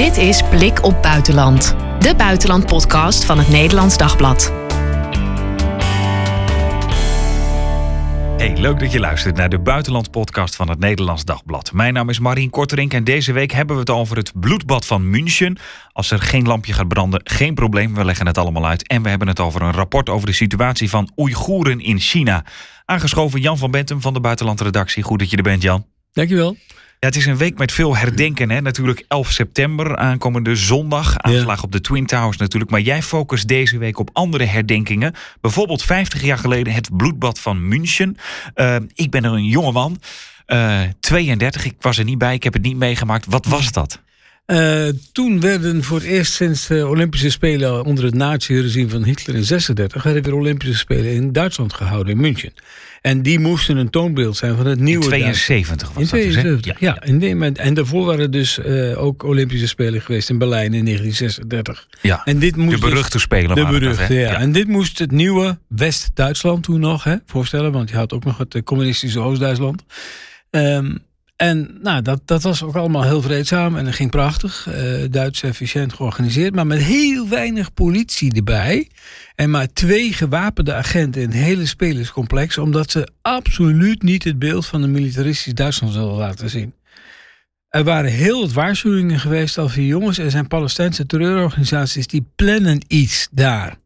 Dit is Blik op Buitenland, de buitenlandpodcast van het Nederlands Dagblad. Hey, leuk dat je luistert naar de buitenlandpodcast van het Nederlands Dagblad. Mijn naam is Marien Korterink en deze week hebben we het over het bloedbad van München. Als er geen lampje gaat branden, geen probleem, we leggen het allemaal uit. En we hebben het over een rapport over de situatie van Oeigoeren in China. Aangeschoven Jan van Bentum van de buitenlandredactie. Goed dat je er bent, Jan. Dankjewel. Ja, het is een week met veel herdenken. Hè? Natuurlijk 11 september, aankomende zondag. Aanslag op de Twin Towers natuurlijk. Maar jij focust deze week op andere herdenkingen. Bijvoorbeeld 50 jaar geleden het bloedbad van München. Uh, ik ben er een jongeman, uh, 32. Ik was er niet bij, ik heb het niet meegemaakt. Wat was dat? Uh, toen werden voor het eerst sinds de Olympische Spelen onder het nazi-regime van Hitler in 36 werden weer Olympische Spelen in Duitsland gehouden, in München. En die moesten een toonbeeld zijn van het nieuwe. In 72 was in 72, dus, ja. ja. En, en daarvoor waren dus uh, ook Olympische Spelen geweest in Berlijn in 1936. Ja, en dit moest de dus beruchte dus, Spelen De beruchte, ja. ja. En dit moest het nieuwe West-Duitsland toen nog hè, voorstellen. Want je had ook nog het eh, communistische Oost-Duitsland. Um, en nou, dat, dat was ook allemaal heel vreedzaam en dat ging prachtig. Uh, Duits efficiënt georganiseerd, maar met heel weinig politie erbij. En maar twee gewapende agenten in het hele spelerscomplex, omdat ze absoluut niet het beeld van een militaristisch Duitsland wilden laten zien. Er waren heel wat waarschuwingen geweest al voor jongens. Er zijn Palestijnse terreurorganisaties die plannen iets daar.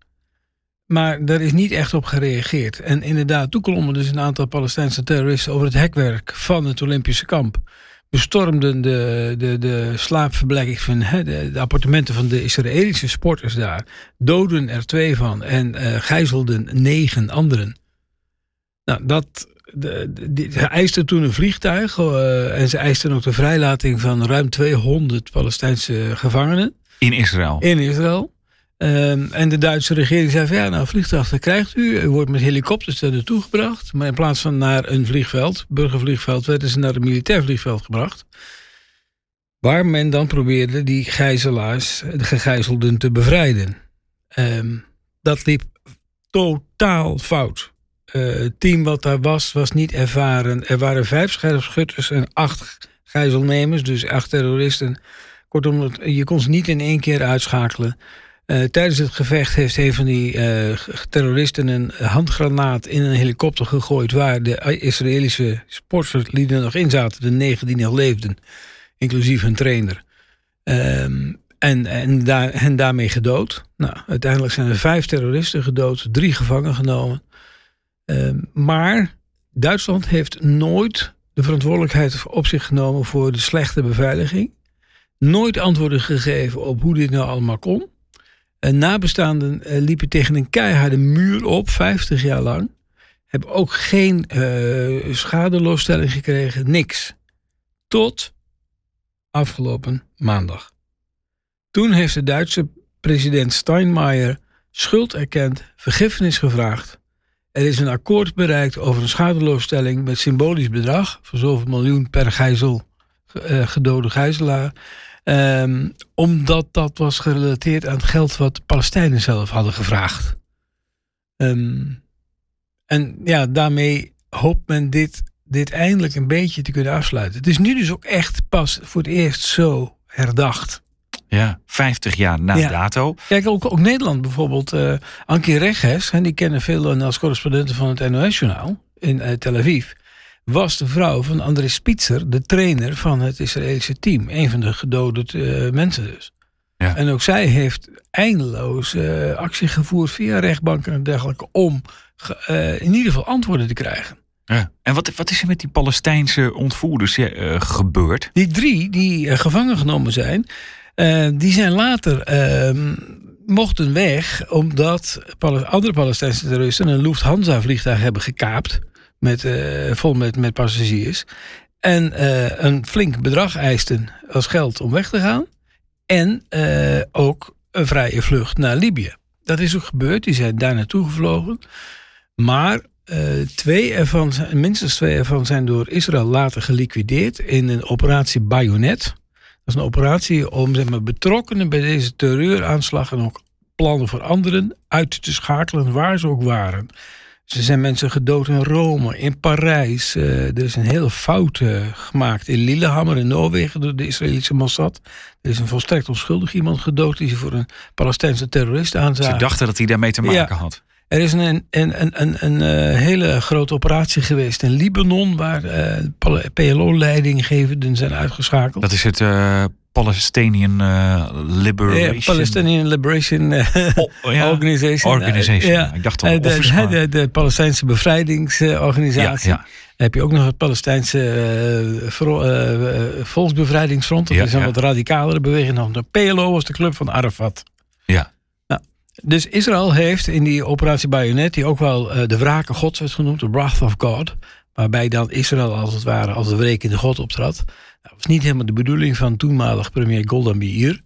Maar daar is niet echt op gereageerd. En inderdaad, toen klommen dus een aantal Palestijnse terroristen over het hekwerk van het Olympische kamp. Bestormden de, de, de slaapverblijking van de, de, appartementen van de Israëlische sporters daar. Doden er twee van en uh, gijzelden negen anderen. Nou, dat, de, de, ze eisten toen een vliegtuig uh, en ze eisten ook de vrijlating van ruim 200 Palestijnse gevangenen. In Israël? In Israël. Um, en de Duitse regering zei van ja, nou vliegtuig krijgt u. U wordt met helikopters er naartoe gebracht. Maar in plaats van naar een vliegveld, burgervliegveld, werden ze naar een militair vliegveld gebracht. Waar men dan probeerde die gijzelaars, de gegijzelden, te bevrijden. Um, dat liep totaal fout. Uh, het team wat daar was, was niet ervaren. Er waren vijf scherpschutters en acht gijzelnemers, dus acht terroristen. Kortom, je kon ze niet in één keer uitschakelen. Uh, tijdens het gevecht heeft een van die uh, terroristen een handgranaat in een helikopter gegooid. waar de Israëlische sportlieden nog in zaten, de negen die nog leefden, inclusief hun trainer. Um, en, en, daar, en daarmee gedood. Nou, uiteindelijk zijn er vijf terroristen gedood, drie gevangen genomen. Um, maar Duitsland heeft nooit de verantwoordelijkheid op zich genomen voor de slechte beveiliging. Nooit antwoorden gegeven op hoe dit nou allemaal kon. Eh, nabestaanden eh, liepen tegen een keiharde muur op, 50 jaar lang. Hebben ook geen uh, gekregen, niks. Tot afgelopen maandag. Toen heeft de Duitse president Steinmeier schuld erkend, vergiffenis gevraagd. Er is een akkoord bereikt over een schadeloosstelling met symbolisch bedrag van zoveel miljoen per gijzel, gedode gijzelaar. Um, omdat dat was gerelateerd aan het geld wat de Palestijnen zelf hadden gevraagd. Um, en ja, daarmee hoopt men dit, dit eindelijk een beetje te kunnen afsluiten. Het is nu dus ook echt pas voor het eerst zo herdacht. Ja, 50 jaar na ja. dato. Kijk, ook, ook Nederland bijvoorbeeld. Uh, Ankie Regges, en die kennen veel als correspondenten van het NOS-journaal in uh, Tel Aviv was de vrouw van André Spitzer, de trainer van het Israëlische team. Een van de gedode uh, mensen dus. Ja. En ook zij heeft eindeloos uh, actie gevoerd via rechtbanken en dergelijke om uh, in ieder geval antwoorden te krijgen. Ja. En wat, wat is er met die Palestijnse ontvoerders gebeurd? Die drie die gevangen genomen zijn, die zijn later ehm, mochten weg omdat andere Palestijnse terroristen een Lufthansa-vliegtuig hebben gekaapt met, uh, vol met, met passagiers. En uh, een flink bedrag eisten als geld om weg te gaan. En uh, ook een vrije vlucht naar Libië. Dat is ook gebeurd, die zijn daar naartoe gevlogen. Maar twee ervan, minstens twee ervan zijn door Israël later geliquideerd in een operatie Bayonet. Dat is een operatie om zeg maar, betrokkenen bij deze terreuraanslag en ook plannen voor anderen uit te schakelen waar ze ook waren. Er zijn mensen gedood in Rome, in Parijs. Uh, er is een hele fout uh, gemaakt in Lillehammer in Noorwegen door de Israëlische Mossad. Er is een volstrekt onschuldig iemand gedood die ze voor een Palestijnse terrorist aanzagen. Ze dachten dat hij daarmee te maken Ja. had. Er is een, een, een, een, een eh, hele grote operatie geweest in Libanon, waar eh, PLO-leidinggevenden zijn uitgeschakeld. Dat is het eh, Palestinian eh, Liberation... Palestinian Liberation eh, Oh, ja. Organization. Organization. Ja. Ik dacht al Eh, de, de, de Palestijnse Bevrijdingsorganisatie. Ja. Dan heb je ook nog het Palestijnse Volksbevrijdingsfront. Dat is een wat radicalere beweging. dan De PLO was de club van Arafat. Ja. Nou, dus Israël heeft in die operatie Bayonet, die ook wel de wraken gods werd genoemd, de Wrath of God, waarbij dan Israël als het ware als de wrekende god optrad. Dat was niet helemaal de bedoeling van toenmalig premier Golda Meir.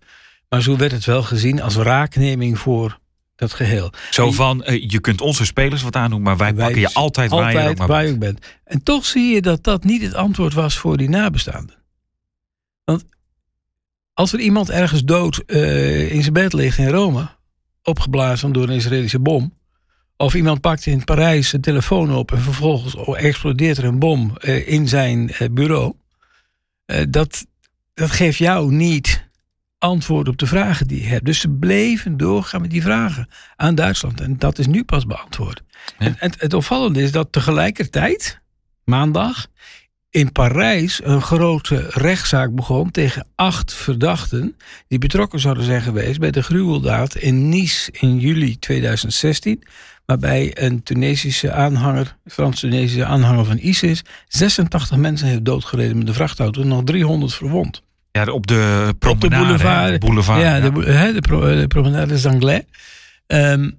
Maar zo werd het wel gezien als wraakneming voor dat geheel. Zo van, eh, je kunt onze spelers wat aandoen, maar wij, Wij- pakken je altijd, waar je ook maar waar bent. ook bent. En toch zie je dat dat niet het antwoord was voor die nabestaanden. Want als er iemand ergens dood eh, in zijn bed ligt in Rome, opgeblazen door een Israëlische bom, of iemand pakt in Parijs een telefoon op en vervolgens explodeert er een bom eh, in zijn bureau, dat, dat geeft jou niet antwoord op de vragen die je hebt. Dus ze bleven doorgaan met die vragen aan Duitsland. En dat is nu pas beantwoord. Ja. En het opvallende is dat tegelijkertijd, maandag, in Parijs een grote rechtszaak begon tegen acht verdachten die betrokken zouden zijn geweest bij de gruweldaad in Nice in juli 2016, waarbij een Tunesische aanhanger, Frans-Tunesische aanhanger van ISIS, 86 mensen heeft doodgereden met een vrachtauto en nog 300 verwond. Ja, op de promenade. boulevard. de boulevard. ja, ja. De, hè, de, pro, de promenade des Anglais. Ehm,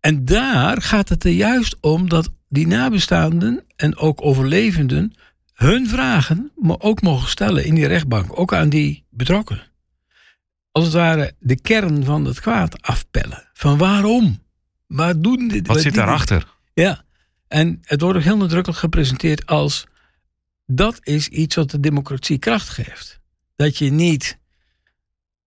en daar gaat het er juist om dat die nabestaanden en ook overlevenden hun vragen maar ook mogen stellen in die rechtbank. Ook aan die betrokkenen. Als het ware de kern van het kwaad afpellen. Van waarom? Waar doen dit? Wat zit daarachter? ja, en het wordt ook heel nadrukkelijk gepresenteerd als dat is iets wat de democratie kracht geeft. Dat je niet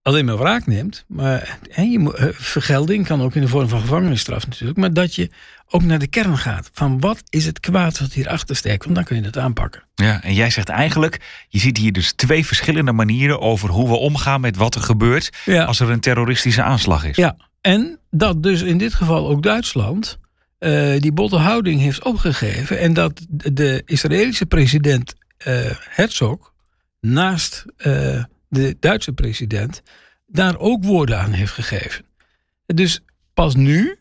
alleen maar wraak neemt, maar hè, je eh, vergelding kan ook in de vorm van gevangenisstraf natuurlijk, maar dat je ook naar de kern gaat van wat is het kwaad wat hierachter steekt, want dan kun je het aanpakken. Ja, en jij zegt eigenlijk, je ziet hier dus twee verschillende manieren over hoe we omgaan met wat er gebeurt Ja. als er een terroristische aanslag is. Ja, en dat dus in dit geval ook Duitsland eh, die botte houding heeft opgegeven. En dat de Israëlische president eh, Herzog naast eh, de Duitse president daar ook woorden aan heeft gegeven. Dus pas nu,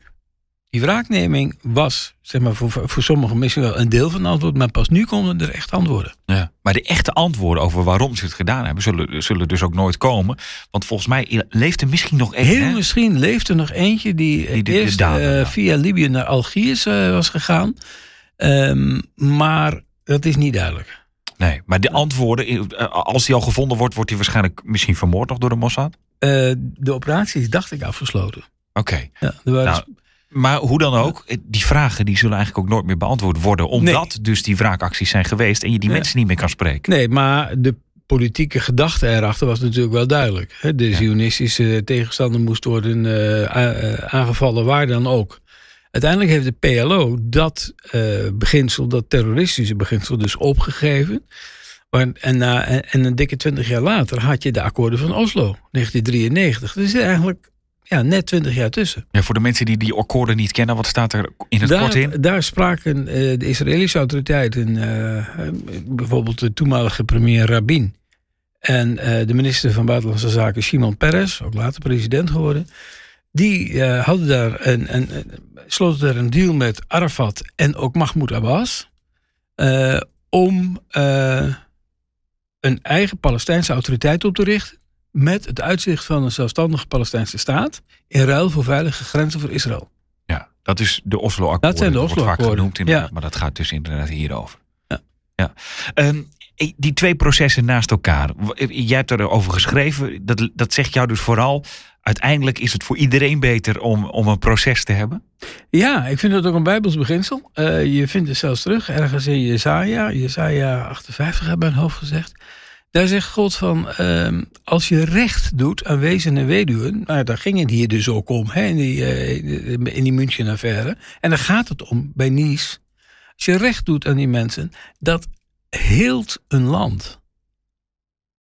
die wraakneming was zeg maar, voor, voor sommigen misschien wel een deel van het antwoord, maar pas nu komen er echt antwoorden. Ja. Maar de echte antwoorden over waarom ze het gedaan hebben, zullen, zullen dus ook nooit komen. Want volgens mij leeft er misschien nog één. Heel hè? misschien leeft er nog eentje die, Die de- de eerst eh, via Libië naar Algiers eh, was gegaan. Ehm, maar dat is niet duidelijk. Nee, maar de antwoorden, eh, als die al gevonden wordt, wordt hij waarschijnlijk misschien vermoord nog door de Mossad. De operatie is, dacht ik, afgesloten. Oké. Ja, er waren Nou, maar hoe dan ook, die vragen die zullen eigenlijk ook nooit meer beantwoord worden. Omdat dus die wraakacties zijn geweest en je die Ja. mensen niet meer kan spreken. Nee, maar de politieke gedachte erachter was natuurlijk wel duidelijk. De zionistische tegenstander moest worden eh, eh, aangevallen, waar dan ook. Uiteindelijk heeft de PLO dat eh, beginsel, dat terroristische beginsel, dus opgegeven. En, na, en, en een dikke twintig jaar later had je de akkoorden van Oslo, 1993. Dus eigenlijk ja, net twintig jaar tussen. Ja, voor de mensen die die akkoorden niet kennen, wat staat er in het kort in? Daar, spraken eh, de Israëlische autoriteiten, eh, bijvoorbeeld de toenmalige premier Rabin en eh, de minister van Buitenlandse Zaken Shimon Peres, ook later president geworden, die hadden daar een, een, sloten daar een deal met Arafat en ook Mahmoud Abbas om een eigen Palestijnse autoriteit op te richten met het uitzicht van een zelfstandige Palestijnse staat in ruil voor veilige grenzen voor Israël. Ja, dat is de Oslo-akkoorden. Dat zijn de wordt vaak Oslo-akkoorden, genoemd ja. maar dat gaat dus inderdaad hierover. Ja. ja. Ehm, die twee processen naast elkaar. w- Jij hebt erover geschreven. Dat, dat zegt jou dus vooral. Uiteindelijk is het voor iedereen beter om, om een proces te hebben. Ja, ik vind dat ook een bijbels beginsel. Eh, je vindt het zelfs terug ergens in Jezaja. Jezaja 58 heb ik mijn hoofd gezegd. Daar zegt God van, ehm, als je recht doet aan wezen en weduwen, nou, daar ging het hier dus ook om, hè, in die, uh, in die München-affaire. En daar gaat het om bij Nice. Als je recht doet aan die mensen, dat heelt een land.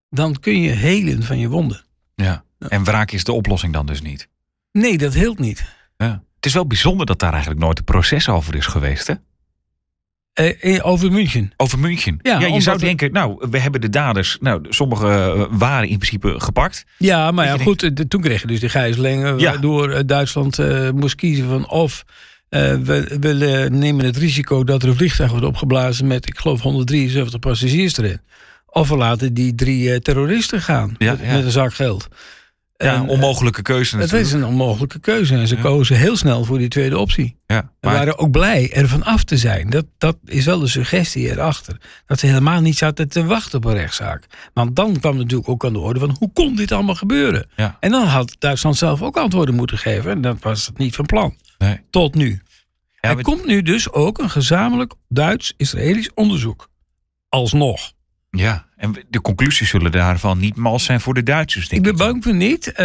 Dan kun je helen van je wonden. Ja. En wraak is de oplossing dan dus niet? Nee, dat heelt niet. Ja. Het is wel bijzonder dat daar eigenlijk nooit een proces over is geweest, hè? Uh, over München. Over München. Ja, je zou denken, nou, we hebben de daders. Nou, sommige eh, waren in principe gepakt. Ja, maar ja, goed. De, toen kreeg je dus de gijzeling. Ja. Waardoor Duitsland uh, moest kiezen van of we, we nemen het risico dat er een vliegtuig wordt opgeblazen met, ik geloof, 173 passagiers erin. Of we laten die drie terroristen gaan met, met, een zak geld. Ja, een onmogelijke keuze Het is een onmogelijke keuze. En ze kozen heel snel voor die tweede optie. Ja, maar... We waren ook blij ervan af te zijn. Dat, dat is wel de suggestie erachter. Dat ze helemaal niet zaten te wachten op een rechtszaak. Want dan kwam natuurlijk ook aan de orde van... hoe kon dit allemaal gebeuren? Ja. En dan had Duitsland zelf ook antwoorden moeten geven. En dat was het niet van plan. Nee. Tot nu. er komt nu dus ook een gezamenlijk Duits-Israëlisch onderzoek. Alsnog. Ja, en de conclusies zullen daarvan niet mals zijn voor de Duitsers, denk ik. ben bang voor niet. Uh,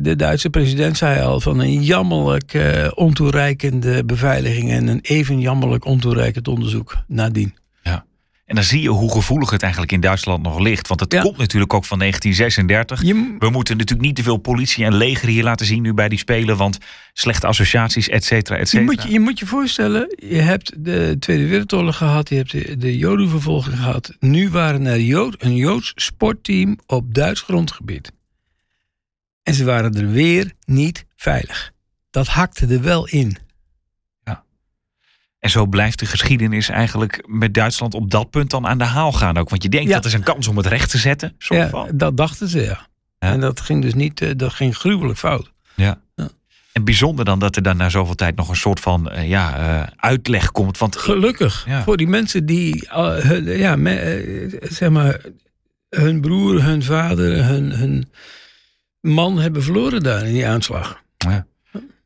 de Duitse president zei al van een jammerlijk uh, ontoereikende beveiliging en een even jammerlijk ontoereikend onderzoek nadien. En dan zie je hoe gevoelig het eigenlijk in Duitsland nog ligt. Want het komt natuurlijk ook van 1936. We moeten natuurlijk niet te veel politie en leger hier laten zien nu bij die Spelen. Want slechte associaties, et cetera, et cetera. Je moet je, je moet je voorstellen, je hebt de Tweede Wereldoorlog gehad. Je hebt de, de Jodenvervolging gehad. Nu waren er Jood, een Joods sportteam op Duits grondgebied. En ze waren er weer niet veilig. Dat hakte er wel in. En zo blijft de geschiedenis eigenlijk met Duitsland op dat punt dan aan de haal gaan ook. Want je denkt dat is een kans om het recht te zetten. Ja, van. dat dachten ze ja. En dat ging dus niet, eh, dat ging gruwelijk fout. Ja. En bijzonder dan dat er dan na zoveel tijd nog een soort van uh, ja, uh, uitleg komt. Want Gelukkig voor die mensen die ja, zeg maar, hun broer, hun vader, hun, hun man hebben verloren daar in die aanslag. Ja.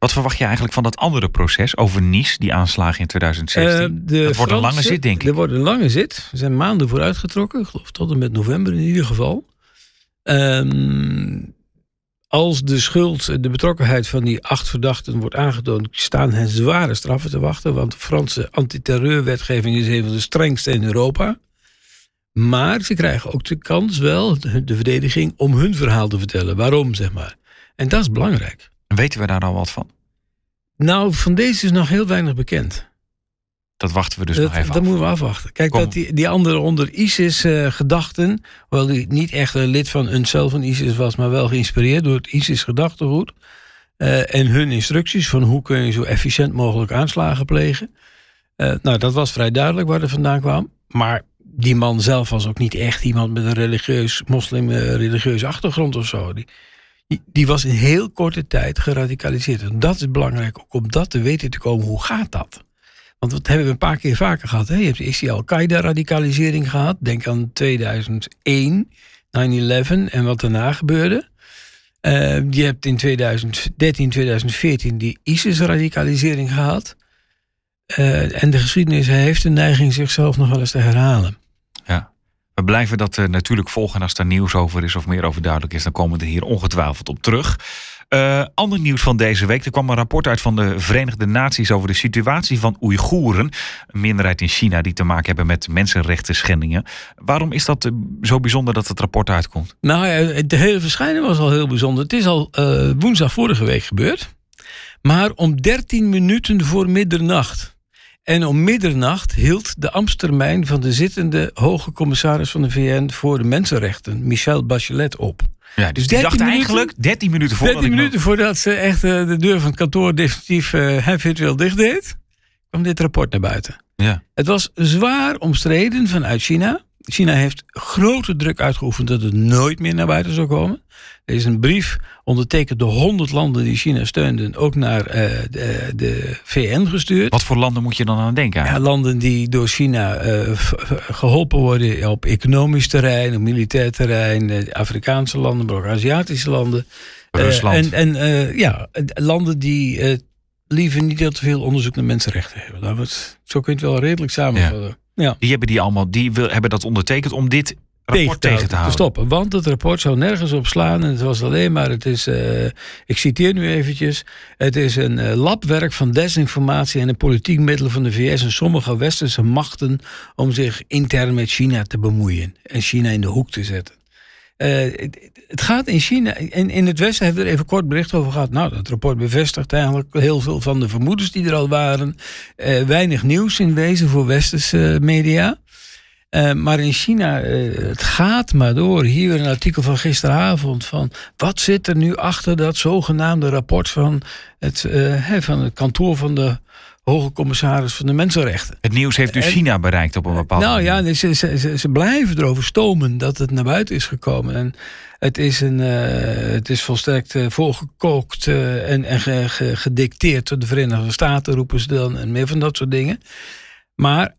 Wat verwacht je eigenlijk van dat andere proces over Nice, die aanslagen in 2016? Uh, dat wordt een lange zit, denk ik. Er wordt een lange zit. Er zijn maanden voor uitgetrokken. Ik geloof tot en met november in ieder geval. Um, als de schuld, de betrokkenheid van die acht verdachten wordt aangetoond, staan hen zware straffen te wachten. Want de Franse antiterreurwetgeving is een van de strengste in Europa. Maar ze krijgen ook de kans wel, de verdediging, om hun verhaal te vertellen. Waarom, zeg maar. En dat is belangrijk. Weten we daar al wat van? Nou, van deze is nog heel weinig bekend. Dat wachten we dus nog even Dat moeten we afwachten. Kijk, dat die, die andere onder ISIS-gedachten... Uh, hoewel hij niet echt een lid van eenzelf van ISIS was... maar wel geïnspireerd door het ISIS-gedachtegoed... Uh, en hun instructies van hoe kun je zo efficiënt mogelijk aanslagen plegen. Uh, nou, dat was vrij duidelijk waar er vandaan kwam. Maar die man zelf was ook niet echt iemand met een religieus, moslim-religieuze achtergrond of zo. Die, die was in heel korte tijd geradicaliseerd. En dat is belangrijk ook om dat te weten te komen. Hoe gaat dat? Want dat hebben we een paar keer vaker gehad. Je hebt eerst die Al-Qaeda-radicalisering gehad. Denk aan 2001, 9-11 en wat daarna gebeurde. Uh, je hebt in 2013, 2014 die ISIS-radicalisering gehad. Uh, en de geschiedenis heeft de neiging zichzelf nog wel eens te herhalen. We blijven dat uh, natuurlijk volgen als er nieuws over is of meer over duidelijk is. Dan komen we er hier ongetwijfeld op terug. Uh, ander nieuws van deze week. Er kwam een rapport uit van de Verenigde Naties over de situatie van Oeigoeren. Een minderheid in China die te maken hebben met mensenrechten schendingen. Waarom is dat uh, zo bijzonder dat het rapport uitkomt? Nou ja, de hele verschijning was al heel bijzonder. Het is al woensdag vorige week gebeurd. Maar om 13 minuten voor middernacht en om middernacht hield de ambtstermijn van de zittende hoge commissaris van de VN voor de mensenrechten, Michel Bachelet, op. Ja, dus die dacht eigenlijk 13 minuten voordat 13 minuten voordat ze echt uh, de deur van het kantoor definitief uh, virtueel dicht deed, kwam dit rapport naar buiten. Ja. Het was zwaar omstreden vanuit China. China heeft grote druk uitgeoefend dat het nooit meer naar buiten zou komen. Er is een brief ondertekend door 100 landen die China steunden, ook naar uh, de, de, VN gestuurd. Wat voor landen moet je dan aan denken? Ja, landen die door China uh, geholpen worden op economisch terrein, op militair terrein, uh, Afrikaanse landen, maar ook Aziatische landen. Rusland. en en ja, landen die liever niet heel te veel onderzoek naar mensenrechten hebben. Dat zo kun je het wel redelijk samenvatten. Ja. Ja. Die hebben die allemaal, die wil, hebben dat ondertekend om dit rapport tegen te houden. Te stoppen. Want het rapport zou nergens op slaan. En het was alleen maar, het is, uh, ik citeer nu eventjes. Het is een uh, labwerk van desinformatie en een politiek middel van de VS en sommige westerse machten om zich intern met China te bemoeien. En China in de hoek te zetten. Uh, het gaat in China, in, in het Westen hebben we er even kort bericht over gehad. Nou, dat rapport bevestigt eigenlijk heel veel van de vermoedens die er al waren. Uh, weinig nieuws in wezen voor westerse media. Uh, maar in China, het gaat maar door. Hier weer een artikel van gisteravond van wat zit er nu achter dat zogenaamde rapport van het, van het kantoor van de hoge commissaris van de mensenrechten. Het nieuws heeft dus China bereikt op een bepaalde nou, manier. Nou ja, ze, ze, ze, blijven erover stomen dat het naar buiten is gekomen. En het is, een, uh, het is volstrekt uh, voorgekookt uh, en, en ge, ge, gedicteerd door de Verenigde Staten, roepen ze dan, en meer van dat soort dingen. Maar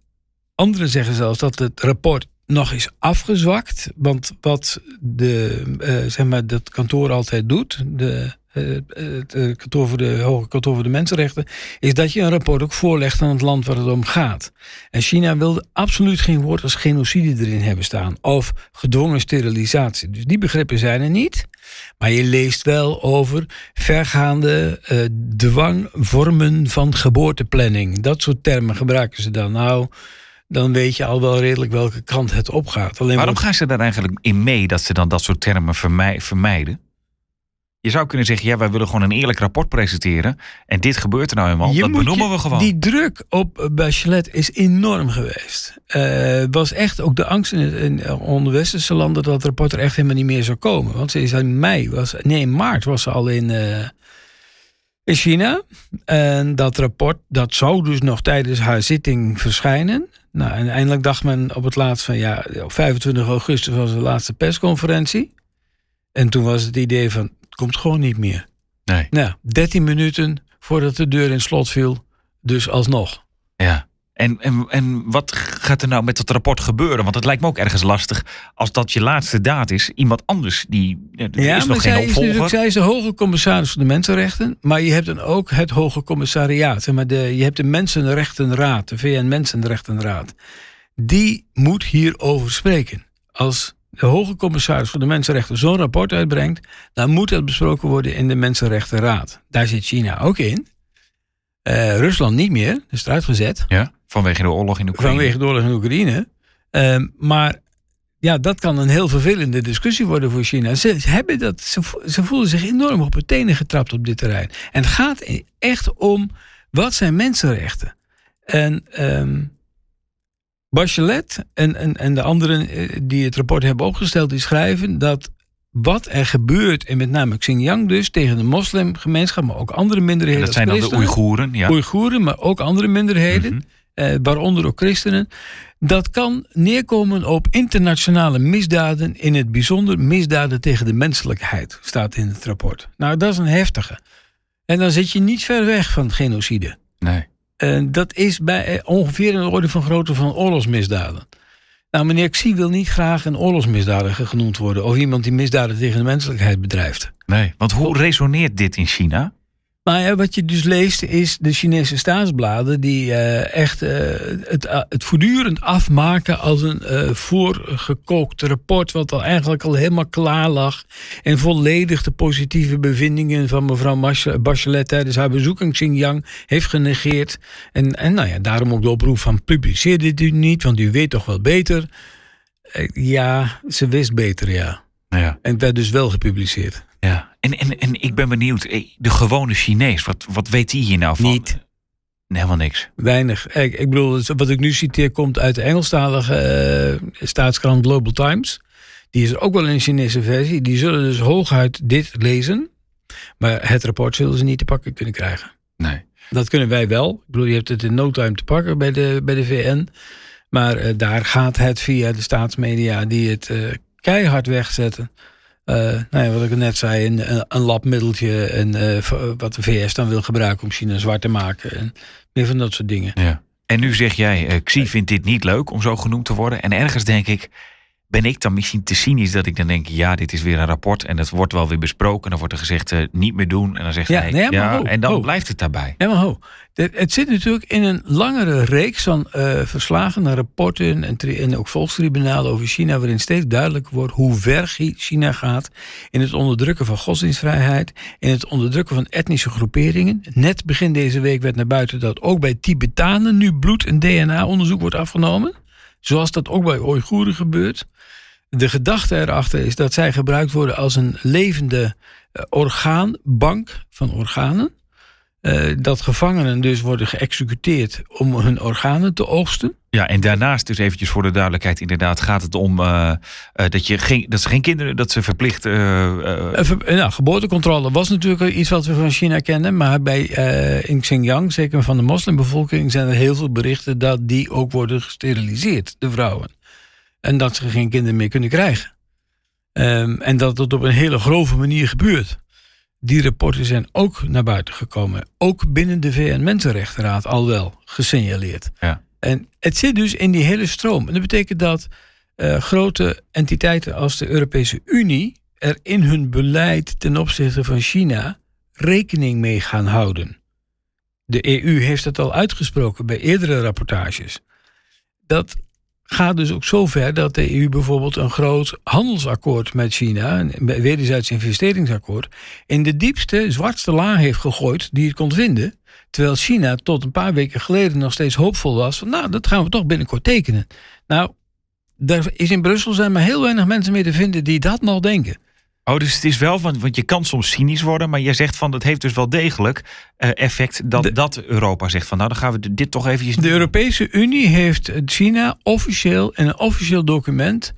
anderen zeggen zelfs dat het rapport nog is afgezwakt. Want wat de, zeg maar, dat kantoor altijd doet, de eh, het eh, kantoor voor de Hoge Kantoor voor de Mensenrechten, is dat je een rapport ook voorlegt aan het land waar het om gaat. En China wilde absoluut geen woord als genocide erin hebben staan. Of gedwongen sterilisatie. Dus die begrippen zijn er niet. Maar je leest wel over vergaande uh, dwangvormen van geboorteplanning. Dat soort termen gebruiken ze dan. Nou, dan weet je al wel redelijk welke kant het opgaat. Alleen Waarom gaan ze daar eigenlijk in mee dat ze dan dat soort termen vermijden? Je zou kunnen zeggen, ja, wij willen gewoon een eerlijk rapport presenteren. En dit gebeurt er nou eenmaal. dat benoemen we gewoon. Die druk op Bachelet is enorm geweest. Uh, was echt ook de angst in, in, onder westerse landen dat het rapport er echt helemaal niet meer zou komen. Want ze is in mei, was, nee, in maart was ze al in, uh, in China. En dat rapport, dat zou dus nog tijdens haar zitting verschijnen. Nou, en eindelijk dacht men op het laatst van, ja, op 25 augustus was de laatste persconferentie. En toen was het idee van, komt gewoon niet meer. Nee. Nou, 13 minuten voordat de deur in slot viel, dus alsnog. Ja. En, en, en wat gaat er nou met dat rapport gebeuren? Want het lijkt me ook ergens lastig als dat je laatste daad is. Iemand anders die. Er ja, is nog geen opvolger. Is zij is de hoge commissaris voor de mensenrechten. Maar je hebt dan ook het hoge commissariaat. Maar de, je hebt de Mensenrechtenraad, de VN Mensenrechtenraad. Die moet hierover spreken. Als de hoge commissaris voor de mensenrechten zo'n rapport uitbrengt, dan moet dat besproken worden in de Mensenrechtenraad. Daar zit China ook in. Uh, Rusland niet meer, is eruit gezet. Ja, vanwege de oorlog in Oekraïne. Vanwege de oorlog in Oekraïne. Uh, maar ja, dat kan een heel vervelende discussie worden voor China. Ze, hebben dat, ze, ze voelen zich enorm op hun tenen getrapt op dit terrein. En het gaat echt om wat zijn mensenrechten. En um, Bachelet en, en, en de anderen eh, die het rapport hebben opgesteld, die schrijven dat wat er gebeurt, en met name Xinjiang dus, tegen de moslimgemeenschap, maar ook andere minderheden. dat zijn dan de Oeigoeren, ja. Oeigoeren, maar ook andere minderheden, mm eh, waaronder ook christenen. Dat kan neerkomen op internationale misdaden, in het bijzonder misdaden tegen de menselijkheid, staat in het rapport. Nou, dat is een heftige. En dan zit je niet ver weg van genocide. Nee. Uh, dat is bij, uh, ongeveer in de orde van grootte van oorlogsmisdaden. Nou, meneer Xi wil niet graag een oorlogsmisdadiger genoemd worden. Of iemand die misdaden tegen de menselijkheid bedrijft. Nee, want hoe resoneert dit in China? Maar ja, wat je dus leest is de Chinese staatsbladen die uh, echt uh, het, uh, het voortdurend afmaken als een voorgekookt rapport, wat al eigenlijk al helemaal klaar lag. En volledig de positieve bevindingen van mevrouw Bachelet tijdens haar bezoek in Xinjiang heeft genegeerd. En, en nou ja, daarom ook de oproep van publiceer dit u niet, want u weet toch wel beter. ja, ze wist beter, ja. ja. En het werd dus wel gepubliceerd. Ja, en, en, en ik ben benieuwd, eh, de gewone Chinees, wat, wat weet die hier nou van? Niet. helemaal niks. Weinig. Ik, ik bedoel, wat ik nu citeer komt uit de Engelstalige uh, staatskrant Global Times. Die is ook wel in een Chinese versie. Die zullen dus hooguit dit lezen. Maar het rapport zullen ze niet te pakken kunnen krijgen. Nee. Dat kunnen wij wel. Ik bedoel, je hebt het in no time te pakken bij de, bij de VN. Maar uh, daar gaat het via de staatsmedia die het uh, keihard wegzetten. Uh, nou ja, wat ik net zei, een, een labmiddeltje en uh, wat de VS dan wil gebruiken om China zwart te maken. En meer van dat soort dingen. Ja. En nu zeg jij, uh, Xi vindt dit niet leuk om zo genoemd te worden. En ergens denk ik, ben ik dan misschien te cynisch dat ik dan denk, ja, dit is weer een rapport en het wordt wel weer besproken. Dan wordt er gezegd, uh, niet meer doen. En dan zegt Ja, hij, nee, ja, ho, en dan ho. blijft het daarbij. Ja, maar ho. Het, het zit natuurlijk in een langere reeks van eh, verslagen en rapporten en, en ook volkstribunalen over China, waarin steeds duidelijk wordt hoe ver Chi- China gaat in het onderdrukken van godsdienstvrijheid, in het onderdrukken van etnische groeperingen. Net begin deze week werd naar buiten dat ook bij Tibetanen nu bloed- en DNA-onderzoek wordt afgenomen, zoals dat ook bij Oeigoeren gebeurt. De gedachte erachter is dat zij gebruikt worden als een levende eh, orgaanbank van organen. Eh, dat gevangenen dus worden geëxecuteerd om hun organen te oogsten. Ja, en daarnaast dus eventjes voor de duidelijkheid, inderdaad gaat het om eh, dat, je geen, dat ze geen kinderen, dat ze verplicht... ver- nou, geboortecontrole was natuurlijk iets wat we van China kennen. Maar bij, in Xinjiang, zeker van de moslimbevolking, zijn er heel veel berichten dat die ook worden gesteriliseerd, de vrouwen. En dat ze geen kinderen meer kunnen krijgen. Ehm, en dat het op een hele grove manier gebeurt. Die rapporten zijn ook naar buiten gekomen. Ook binnen de VN-Mensenrechtenraad al wel gesignaleerd. Ja. En het zit dus in die hele stroom. En dat betekent dat eh, grote entiteiten als de Europese Unie er in hun beleid ten opzichte van China rekening mee gaan houden. De EU heeft het al uitgesproken bij eerdere rapportages. Dat gaat dus ook zo ver dat de EU bijvoorbeeld een groot handelsakkoord met China, een wederzijds investeringsakkoord, in de diepste, zwartste laag heeft gegooid die het kon vinden. Terwijl China tot een paar weken geleden nog steeds hoopvol was van, nou, dat gaan we toch binnenkort tekenen. Nou, daar is in Brussel zijn maar heel weinig mensen mee te vinden die dat nog denken. Oh, dus het is wel, van, want je kan soms cynisch worden, maar jij zegt van, het heeft dus wel degelijk eh, effect dat, De- dat Europa zegt van, nou dan gaan we dit toch eventjes... De Europese Unie heeft China officieel in een officieel document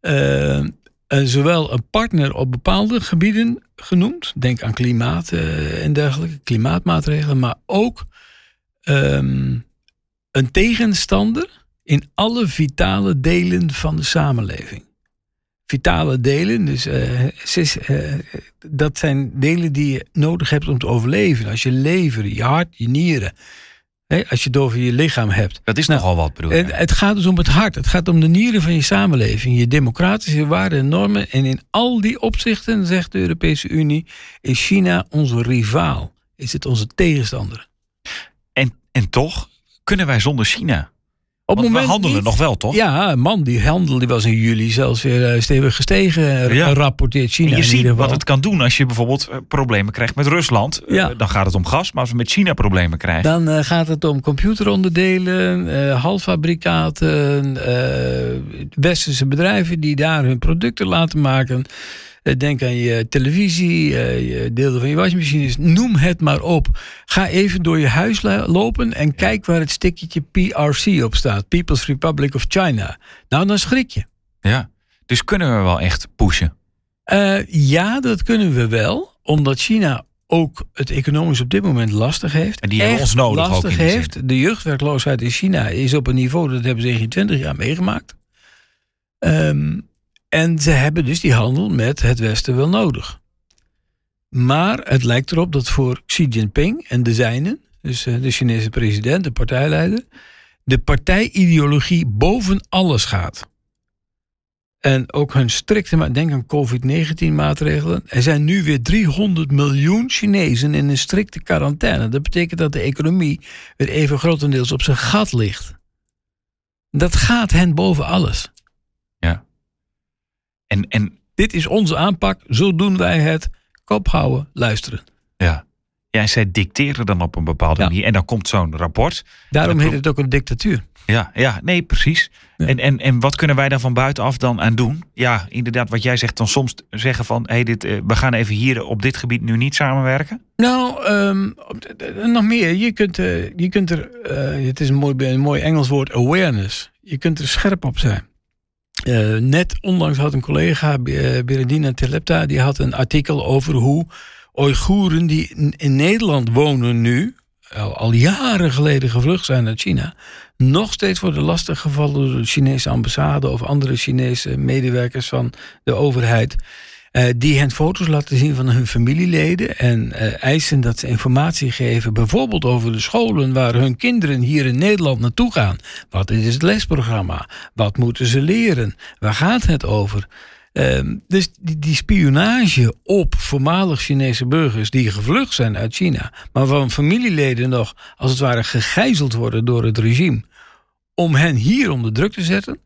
eh, zowel een partner op bepaalde gebieden genoemd, denk aan klimaat en dergelijke, klimaatmaatregelen, maar ook ehm, een tegenstander in alle vitale delen van de samenleving. Vitale delen, dus eh, eh, dat zijn delen die je nodig hebt om te overleven. Als je lever, je hart, je nieren. Hè, als je het over je lichaam hebt. Dat is Nou, nogal wat, bedoel je? Het, het gaat dus om het hart. Het gaat om de nieren van je samenleving. Je democratische waarden en normen. En in al die opzichten, zegt de Europese Unie, is China onze rivaal. Is het onze tegenstander. En, en toch kunnen wij zonder China. Op Want het we moment handelen niet. nog wel, toch? Ja, man, die handel die was in juli zelfs weer eh, stevig gestegen, eh, Ja. rapporteert China En je ziet wat het kan doen als je bijvoorbeeld eh, problemen krijgt met Rusland. Ja. dan gaat het om gas, maar als we met China problemen krijgen. Dan gaat het om computeronderdelen, eh, halffabrikaten, westerse bedrijven die daar hun producten laten maken. Eh, denk aan je televisie, eh, je delen van je wasmachines, noem het maar op. Ga even door je huis lopen en kijk waar het stickertje PRC op staat. People's Republic of China. Nou, dan schrik je. Ja. Dus kunnen we wel echt pushen. Eh, ja, dat kunnen we wel, omdat China ook het economisch op dit moment lastig heeft. En die hebben ons nodig ook lastig die heeft. De jeugdwerkloosheid in China is op een niveau dat hebben ze in 20 jaar meegemaakt. Ehm, en ze hebben dus die handel met het Westen wel nodig. Maar het lijkt erop dat voor Xi Jinping en de zijnen, dus eh, de Chinese president, de partijleider, de partijideologie boven alles gaat. En ook hun strikte, denk aan COVID-19 maatregelen. Er zijn nu weer 300 miljoen Chinezen in een strikte quarantaine. Dat betekent dat de economie weer even grotendeels op zijn gat ligt. Dat gaat hen boven alles. En, en Dit is onze aanpak, zo doen wij het. Kop houden, luisteren. ja. ja, en zij dicteren dan op een bepaalde Ja. manier. En dan komt zo'n rapport. Daarom heet het ook een dictatuur. Ja, ja nee, precies. Ja. En, en, en wat kunnen wij daar van buitenaf dan aan doen? Ja, inderdaad, wat jij zegt, dan soms zeggen van... Hey, dit, eh, we gaan even hier op dit gebied nu niet samenwerken. Nou, ehm, eh, nog meer. Je kunt, eh, je kunt er, eh, het is een mooi, een mooi Engels woord, awareness. Je kunt er scherp op zijn. Eh, net onlangs had een collega, eh, Berendina Telepta, die had een artikel over hoe Oeigoeren die in, Nederland wonen nu, al, al jaren geleden gevlucht zijn naar China, nog steeds worden lastiggevallen door de Chinese ambassade of andere Chinese medewerkers van de overheid. Uh, die hen foto's laten zien van hun familieleden en uh, eisen dat ze informatie geven, bijvoorbeeld over de scholen waar hun kinderen hier in Nederland naartoe gaan. Wat is het lesprogramma? Wat moeten ze leren? Waar gaat het over? Uh, dus die, die, spionage op voormalig Chinese burgers die gevlucht zijn uit China, maar van familieleden nog als het ware gegijzeld worden door het regime, om hen hier onder druk te zetten,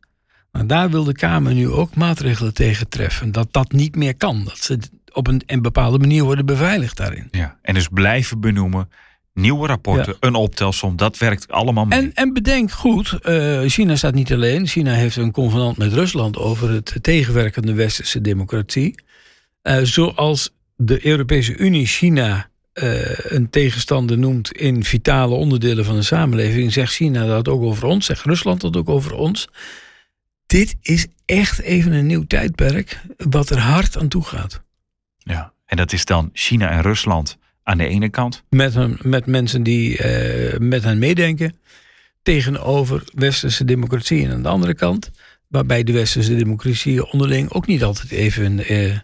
maar daar wil de Kamer nu ook maatregelen tegen treffen. Dat dat niet meer kan. Dat ze op een, een bepaalde manier worden beveiligd daarin. Ja, en dus blijven benoemen. Nieuwe rapporten, een optelsom, dat werkt allemaal mee. En, en bedenk goed, uh, China staat niet alleen. China heeft een convenant met Rusland over het tegenwerkende westerse democratie. Uh, zoals de Europese Unie China uh, een tegenstander noemt in vitale onderdelen van de samenleving, zegt China dat ook over ons, zegt Rusland dat ook over ons dit is echt even een nieuw tijdperk wat er hard aan toe gaat. Ja, en dat is dan China en Rusland aan de ene kant. Met, met mensen die uh, met hen meedenken. Tegenover westerse democratieën aan de andere kant. Waarbij de westerse democratieën onderling ook niet altijd even uh,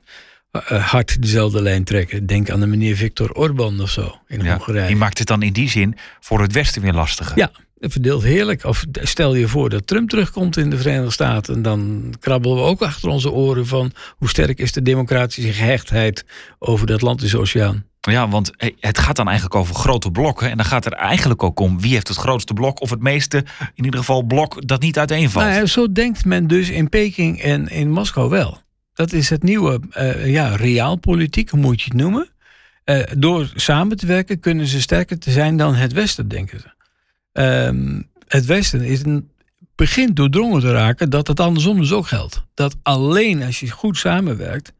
hard dezelfde lijn trekken. Denk aan de meneer Viktor Orban of zo in ja, Hongarije. Die maakt het dan in die zin voor het Westen weer lastiger. Ja, verdeelt heerlijk. Of stel je voor dat Trump terugkomt in de Verenigde Staten. Dan krabbelen we ook achter onze oren van hoe sterk is de democratische gehechtheid over de Atlantische Oceaan. Ja, want het gaat dan eigenlijk over grote blokken. En dan gaat er eigenlijk ook om wie heeft het grootste blok. Of het meeste, in ieder geval, blok dat niet uiteenvalt. Nou, zo denkt men dus in Peking en in Moskou wel. Dat is het nieuwe, uh, ja, realpolitiek, hoe moet je het noemen. Uh, door samen te werken kunnen ze sterker te zijn dan het Westen, denken ze. Um, het Westen is een, begint doordrongen te raken dat het andersom dus ook geldt. Dat alleen als je goed samenwerkt,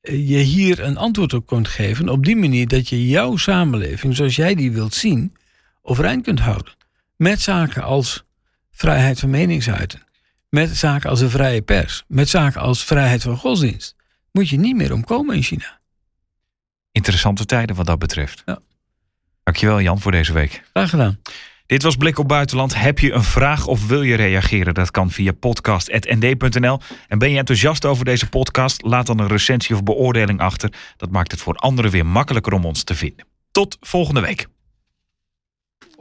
eh, je hier een antwoord op kunt geven. Op die manier dat je jouw samenleving, zoals jij die wilt zien, overeind kunt houden. Met zaken als vrijheid van meningsuiten. Met zaken als een vrije pers. Met zaken als vrijheid van godsdienst. Moet je niet meer omkomen in China. Interessante tijden wat dat betreft. Ja. Dankjewel Jan voor deze week. Graag gedaan. Dit was Blik op Buitenland. Heb je een vraag of wil je reageren? Dat kan via podcast.nd.nl. En ben je enthousiast over deze podcast? Laat dan een recensie of beoordeling achter. Dat maakt het voor anderen weer makkelijker om ons te vinden. Tot volgende week.